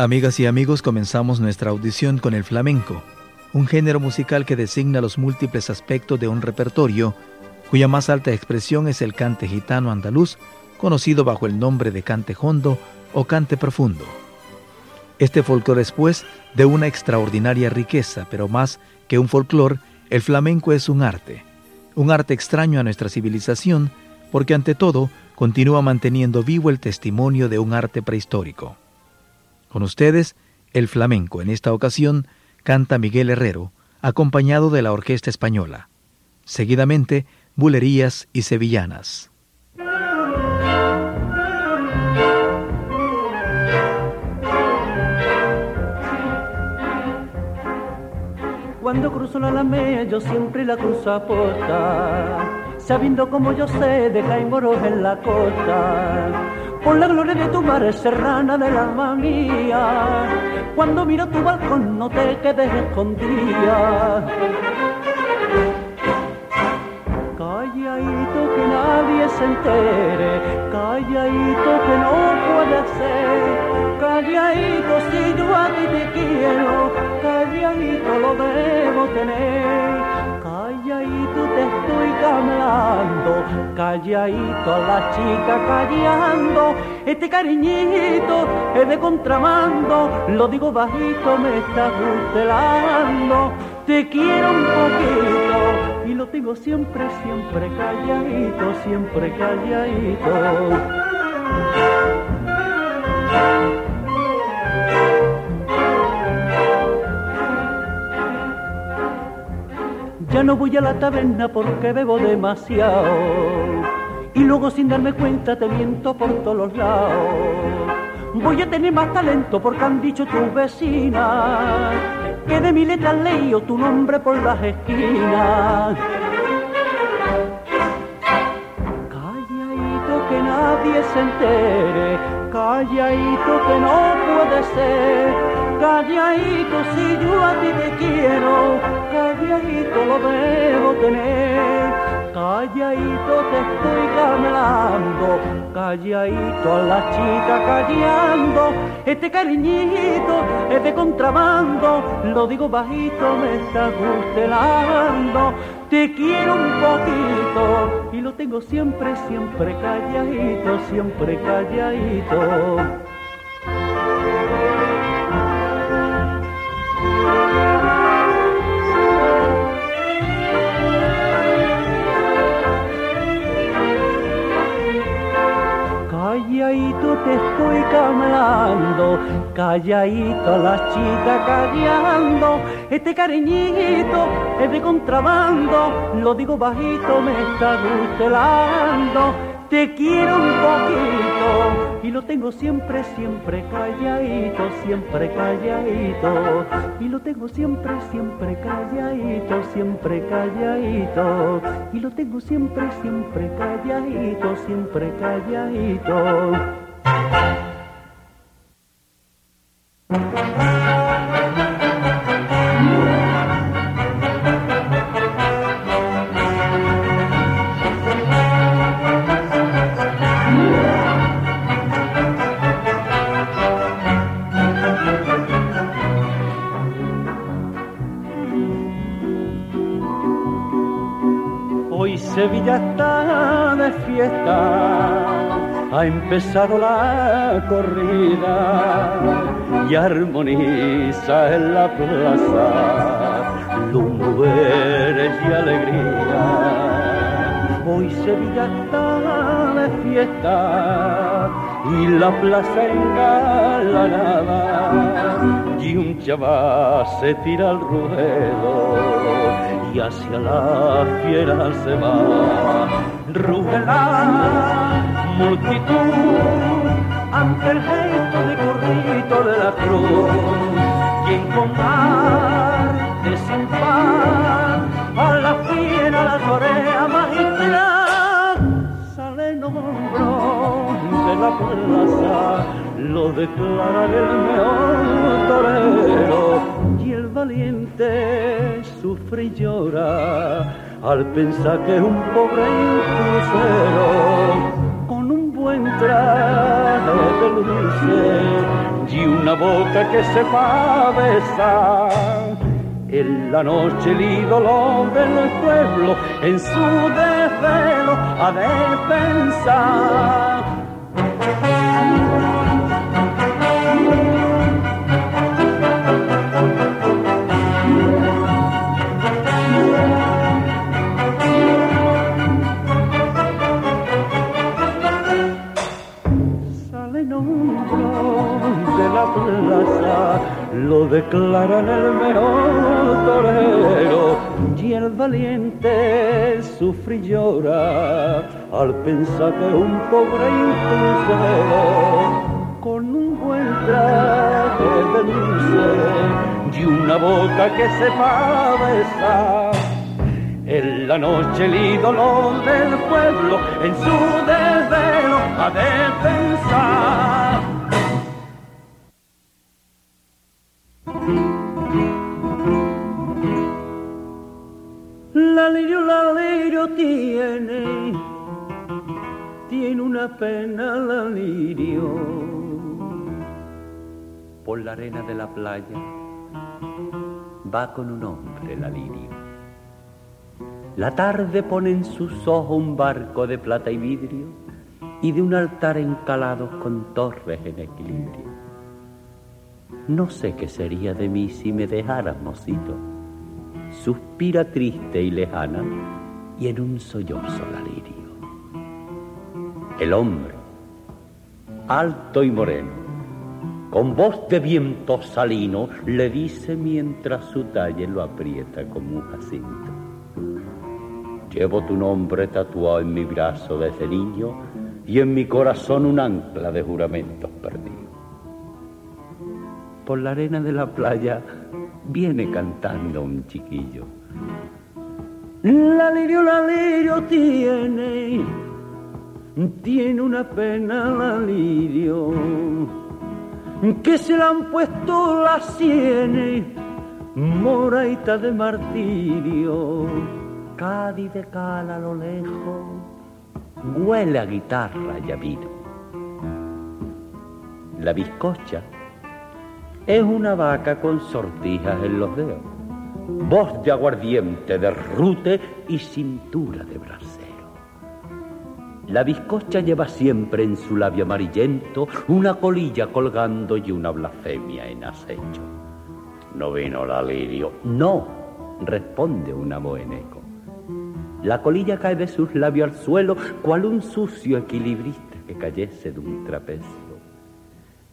Amigas y amigos, comenzamos nuestra audición con el flamenco, un género musical que designa los múltiples aspectos de un repertorio, cuya más alta expresión es el cante gitano andaluz, conocido bajo el nombre de cante hondo o cante profundo. Este folclore es, pues, de una extraordinaria riqueza, pero más que un folclore, el flamenco es un arte, un arte extraño a nuestra civilización, porque ante todo continúa manteniendo vivo el testimonio de un arte prehistórico. Con ustedes, el flamenco. En esta ocasión canta Miguel Herrero, acompañado de la Orquesta Española. Seguidamente, bulerías y sevillanas. Cuando cruzo la Alameda yo siempre la cruzo a posta, sabiendo como yo sé de moros en la costa por la gloria de tu mar serrana del alma mía. Cuando miro tu balcón no te quedes escondida. Calladito que nadie se entere, calladito que no puede ser, calladito si yo a ti te quiero, calladito lo debo tener calladito te estoy camelando, calladito a la chica callando, este cariñito es de contramando, lo digo bajito, me está gustelando, te quiero un poquito y lo tengo siempre, siempre calladito, siempre calladito. Ya no voy a la taberna porque bebo demasiado. Y luego sin darme cuenta te miento por todos los lados. Voy a tener más talento porque han dicho tus vecinas que de mi letra leído tu nombre por las esquinas. Calladito que nadie se entere, calladito que no puede ser calladito si yo a ti te quiero, calladito lo debo tener, calladito te estoy camelando, calladito a la chica callando, este cariñito es de contrabando, lo digo bajito, me está gustelando, te quiero un poquito y lo tengo siempre, siempre calladito, siempre calladito. Estoy camelando, calladito la chica callando, este cariñito es de contrabando, lo digo bajito, me está gustelando, te quiero un poquito y lo tengo siempre, siempre calladito, siempre calladito. Y lo tengo siempre, siempre calladito, siempre calladito. Y lo tengo siempre, siempre calladito, siempre calladito. Hoy empezado la corrida y armoniza en la plaza lumberes y alegría. Hoy Sevilla está de fiesta y la plaza engalanada y un chaval se tira al ruedo y hacia la fiera se va. Ruge la multitud ante el gesto de corrito de la cruz quien con arte sin par a la fiera la torea magistral sale en hombro de la plaza lo declara el mejor torero y el valiente sufre y llora al pensar que un pobre con de dulce y una boca que se va a besar. En la noche el ídolo del pueblo en su desvelo ha de pensar. Lo declaran el mejor torero. Y el valiente sufre y llora al pensar que un pobre impulsero con un buen traje de dulce y una boca que sepa besar. En la noche el ídolo del pueblo en su desvelo a defensar La pena la lirio. Por la arena de la playa va con un hombre la lirio. La tarde pone en sus ojos un barco de plata y vidrio y de un altar encalado con torres en equilibrio. No sé qué sería de mí si me dejara, mocito suspira triste y lejana y en un sollozo la lirio. El hombre, alto y moreno, con voz de viento salino, le dice mientras su talle lo aprieta como un jacinto. Llevo tu nombre tatuado en mi brazo desde niño y en mi corazón un ancla de juramentos perdidos. Por la arena de la playa viene cantando un chiquillo. La lirio, la lirio tiene, tiene una pena la lirio, que se le han puesto las sienes, moraita de martirio, Cádiz de cala a lo lejos, huele a guitarra y a vino. La bizcocha es una vaca con sortijas en los dedos, voz de aguardiente, de rute y cintura de brasero. La bizcocha lleva siempre en su labio amarillento una colilla colgando y una blasfemia en acecho. No vino la lirio, no, responde una boeneco. La colilla cae de sus labios al suelo, cual un sucio equilibrista que cayese de un trapecio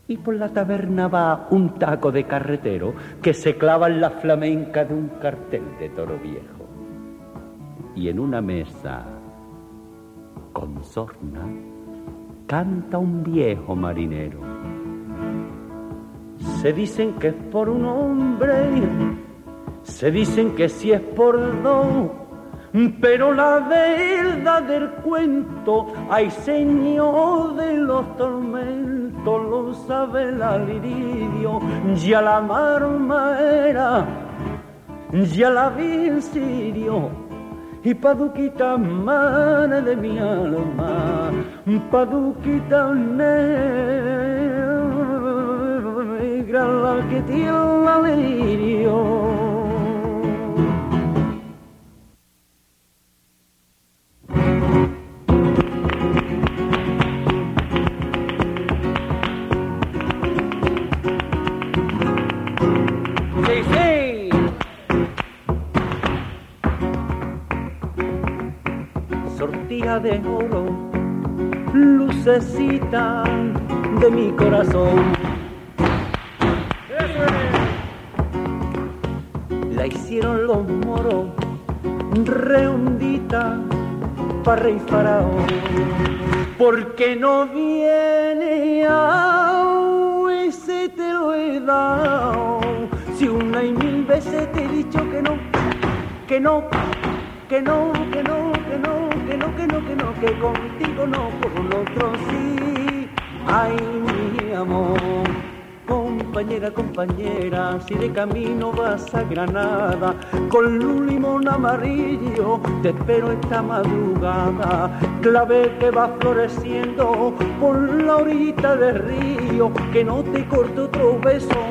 y por la taberna va un taco de carretero que se clava en la flamenca de un cartel de toro viejo. Y en una mesa con sorna canta un viejo marinero. Se dicen que es por un hombre, se dicen que si es por dos pero la verdad del cuento, hay señor de los tormentos, lo sabe la liridio, ya la marmera, ya la vi sirio, y paduquita madre de mi alma, paduquita negra, la que tiene la. De oro, lucecita de mi corazón. La hicieron los moros, redondita para rey faraón. Porque no viene a ese te lo he dado. Si una y mil veces te he dicho que no, que no, que no, que no, que no, que no, que no, que contigo no, con otro sí. Ay, mi amor, compañera, compañera, si de camino vas a Granada, con un limón amarillo, te espero esta madrugada, clave que va floreciendo por la orillita del río, que no te corte otro beso,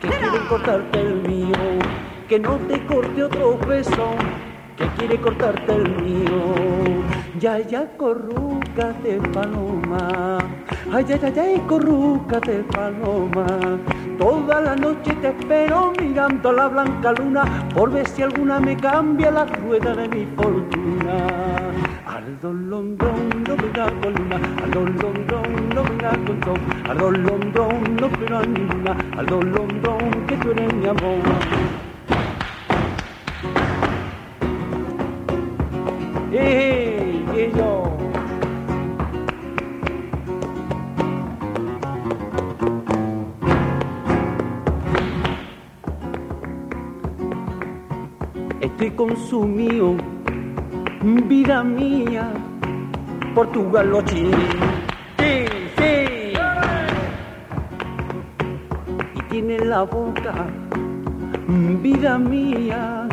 que quiere cortarte el mío, que no te corte otro beso que quiere cortarte el mío. Ya, ya, corrúcate, paloma. Ay, ay, ay, ay, corrúcate, paloma. Toda la noche te espero mirando la blanca luna por ver si alguna me cambia la rueda de mi fortuna. Al dolondrón no venga con luna, al dolondrón no venga con sol, al dolondrón no pero a ninguna, al dolondrón que tú eres mi amor. ¡Eh! ¡Eh, Estoy consumido, vida mía, por tu galochín. Sí, sí. Y tiene la boca, vida mía,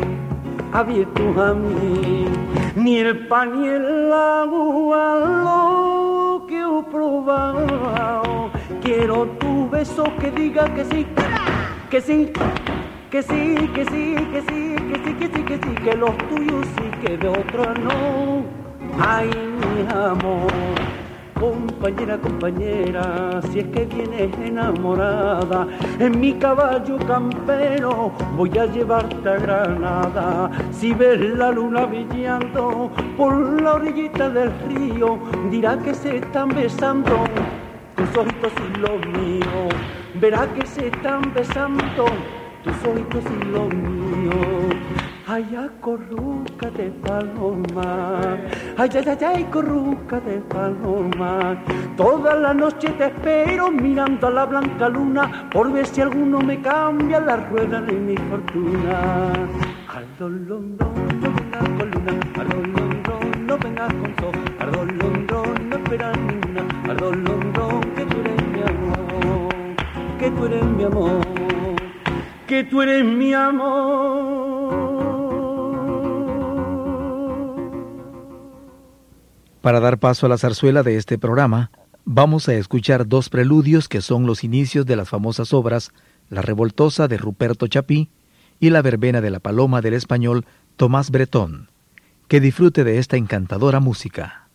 abierto a mí. Ni el pan ni el agua lo que he probado. Quiero tu beso que diga que sí, que sí, que sí, que sí, que sí, que sí, que sí, que sí, que los tuyos sí, que de otro no. Ay, mi amor compañera, compañera, si es que vienes enamorada, en mi caballo campero voy a llevarte a Granada. Si ves la luna brillando por la orillita del río, dirá que se están besando tus ojitos y los míos. Verá que se están besando tus ojitos y los míos. Ay, de paloma, ay, ay, ay, ay, de paloma. Toda la noche te espero mirando a la blanca luna por ver si alguno me cambia la rueda de mi fortuna. Al dolondón no vengas con luna, al dolondón no vengas con sol, al dolondón no esperas ninguna, al dolondón que tú eres mi amor, que tú eres mi amor, que tú eres mi amor. Para dar paso a la zarzuela de este programa, vamos a escuchar dos preludios que son los inicios de las famosas obras La Revoltosa de Ruperto Chapí y La Verbena de la Paloma del español Tomás Bretón. Que disfrute de esta encantadora música.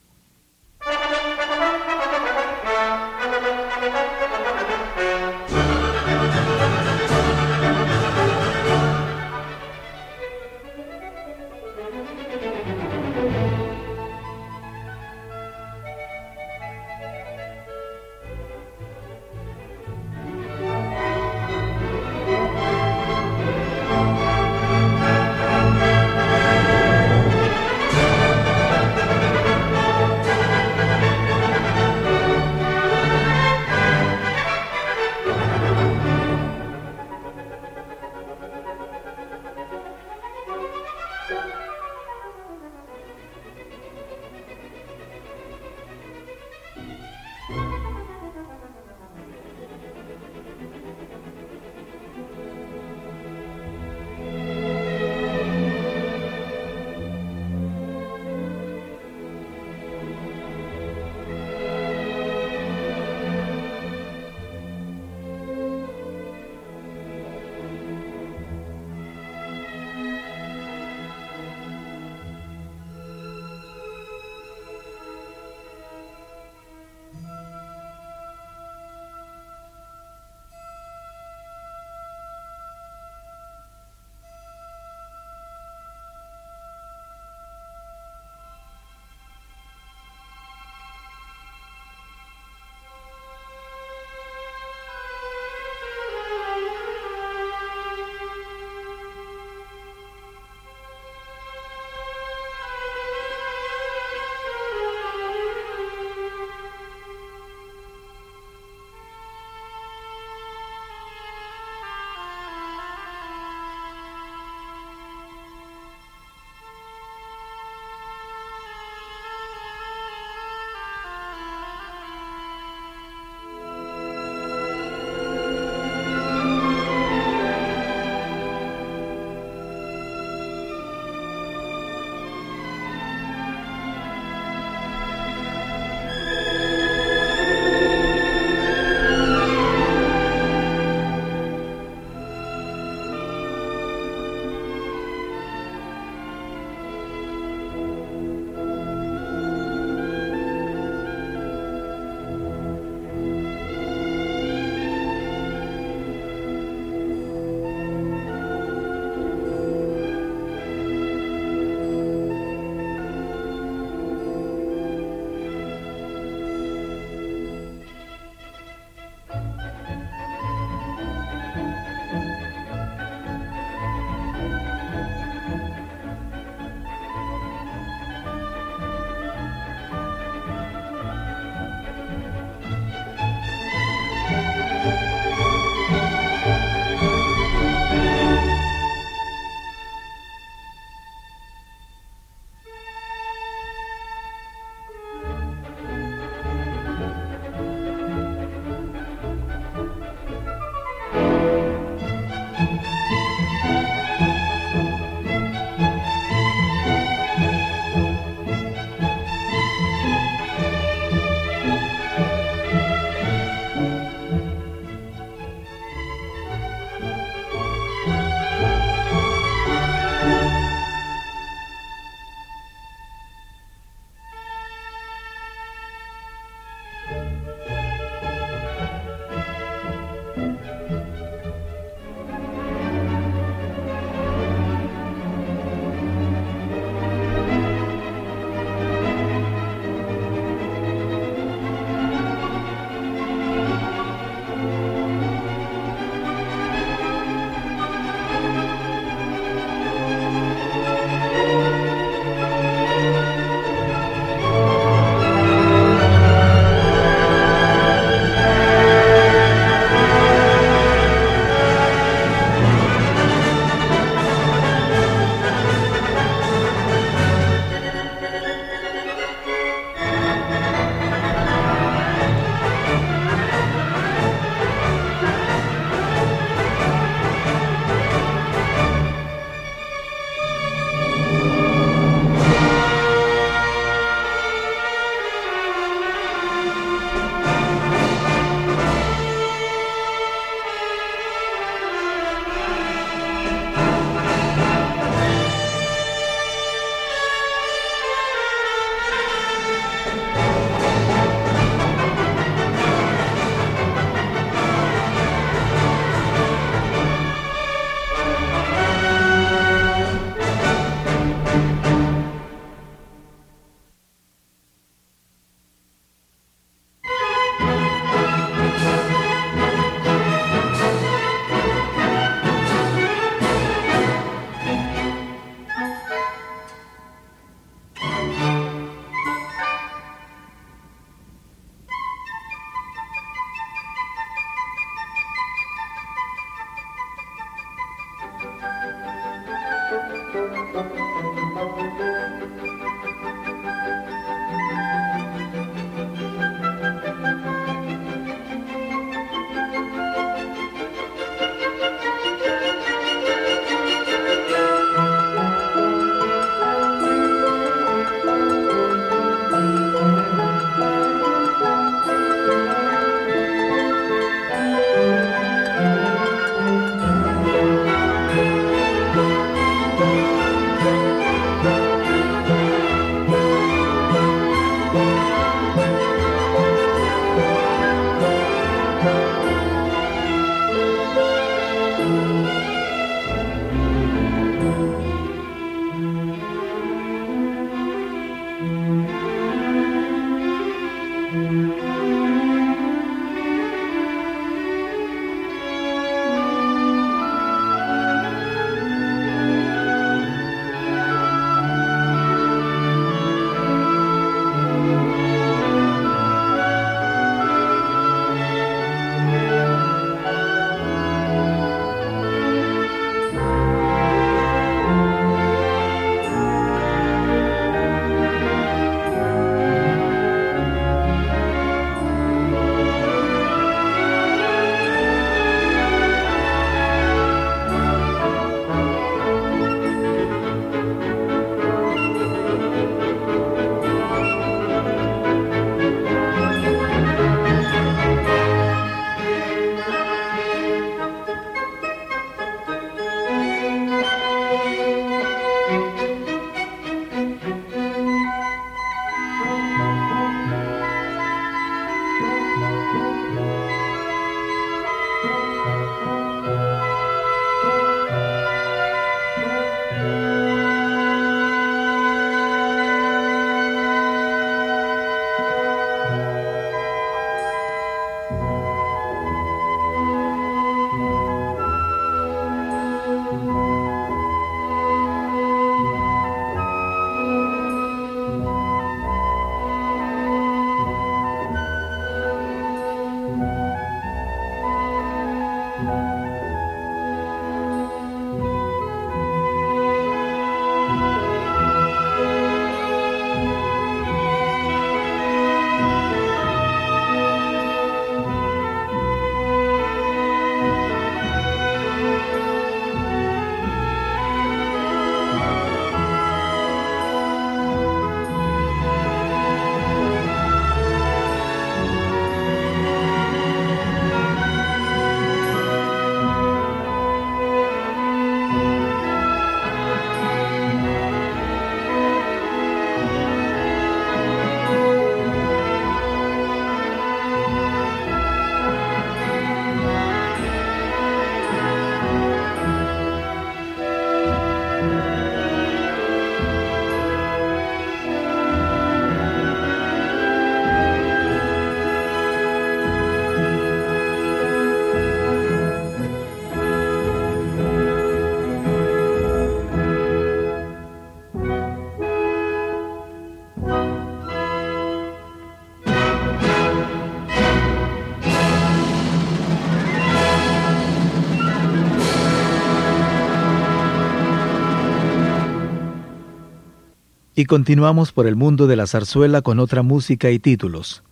Y continuamos por el mundo de la zarzuela con otra música y títulos,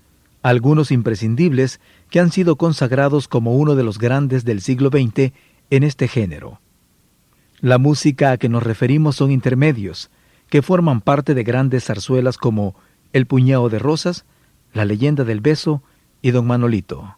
algunos imprescindibles que han sido consagrados como uno de los grandes del siglo XX en este género. La música a que nos referimos son intermedios, que forman parte de grandes zarzuelas como El puñado de rosas, La leyenda del beso y Don Manolito.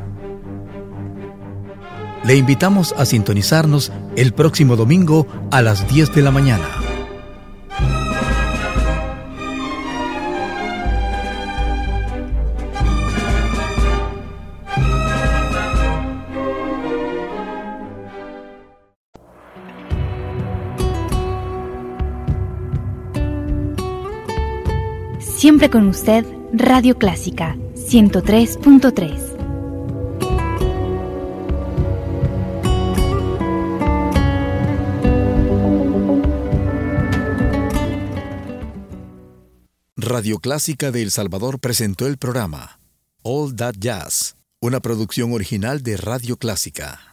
Le invitamos a sintonizarnos el próximo domingo a las 10 de la mañana. Siempre con usted, Radio Clásica 103.3. Radio Clásica de El Salvador presentó el programa All That Jazz, una producción original de Radio Clásica.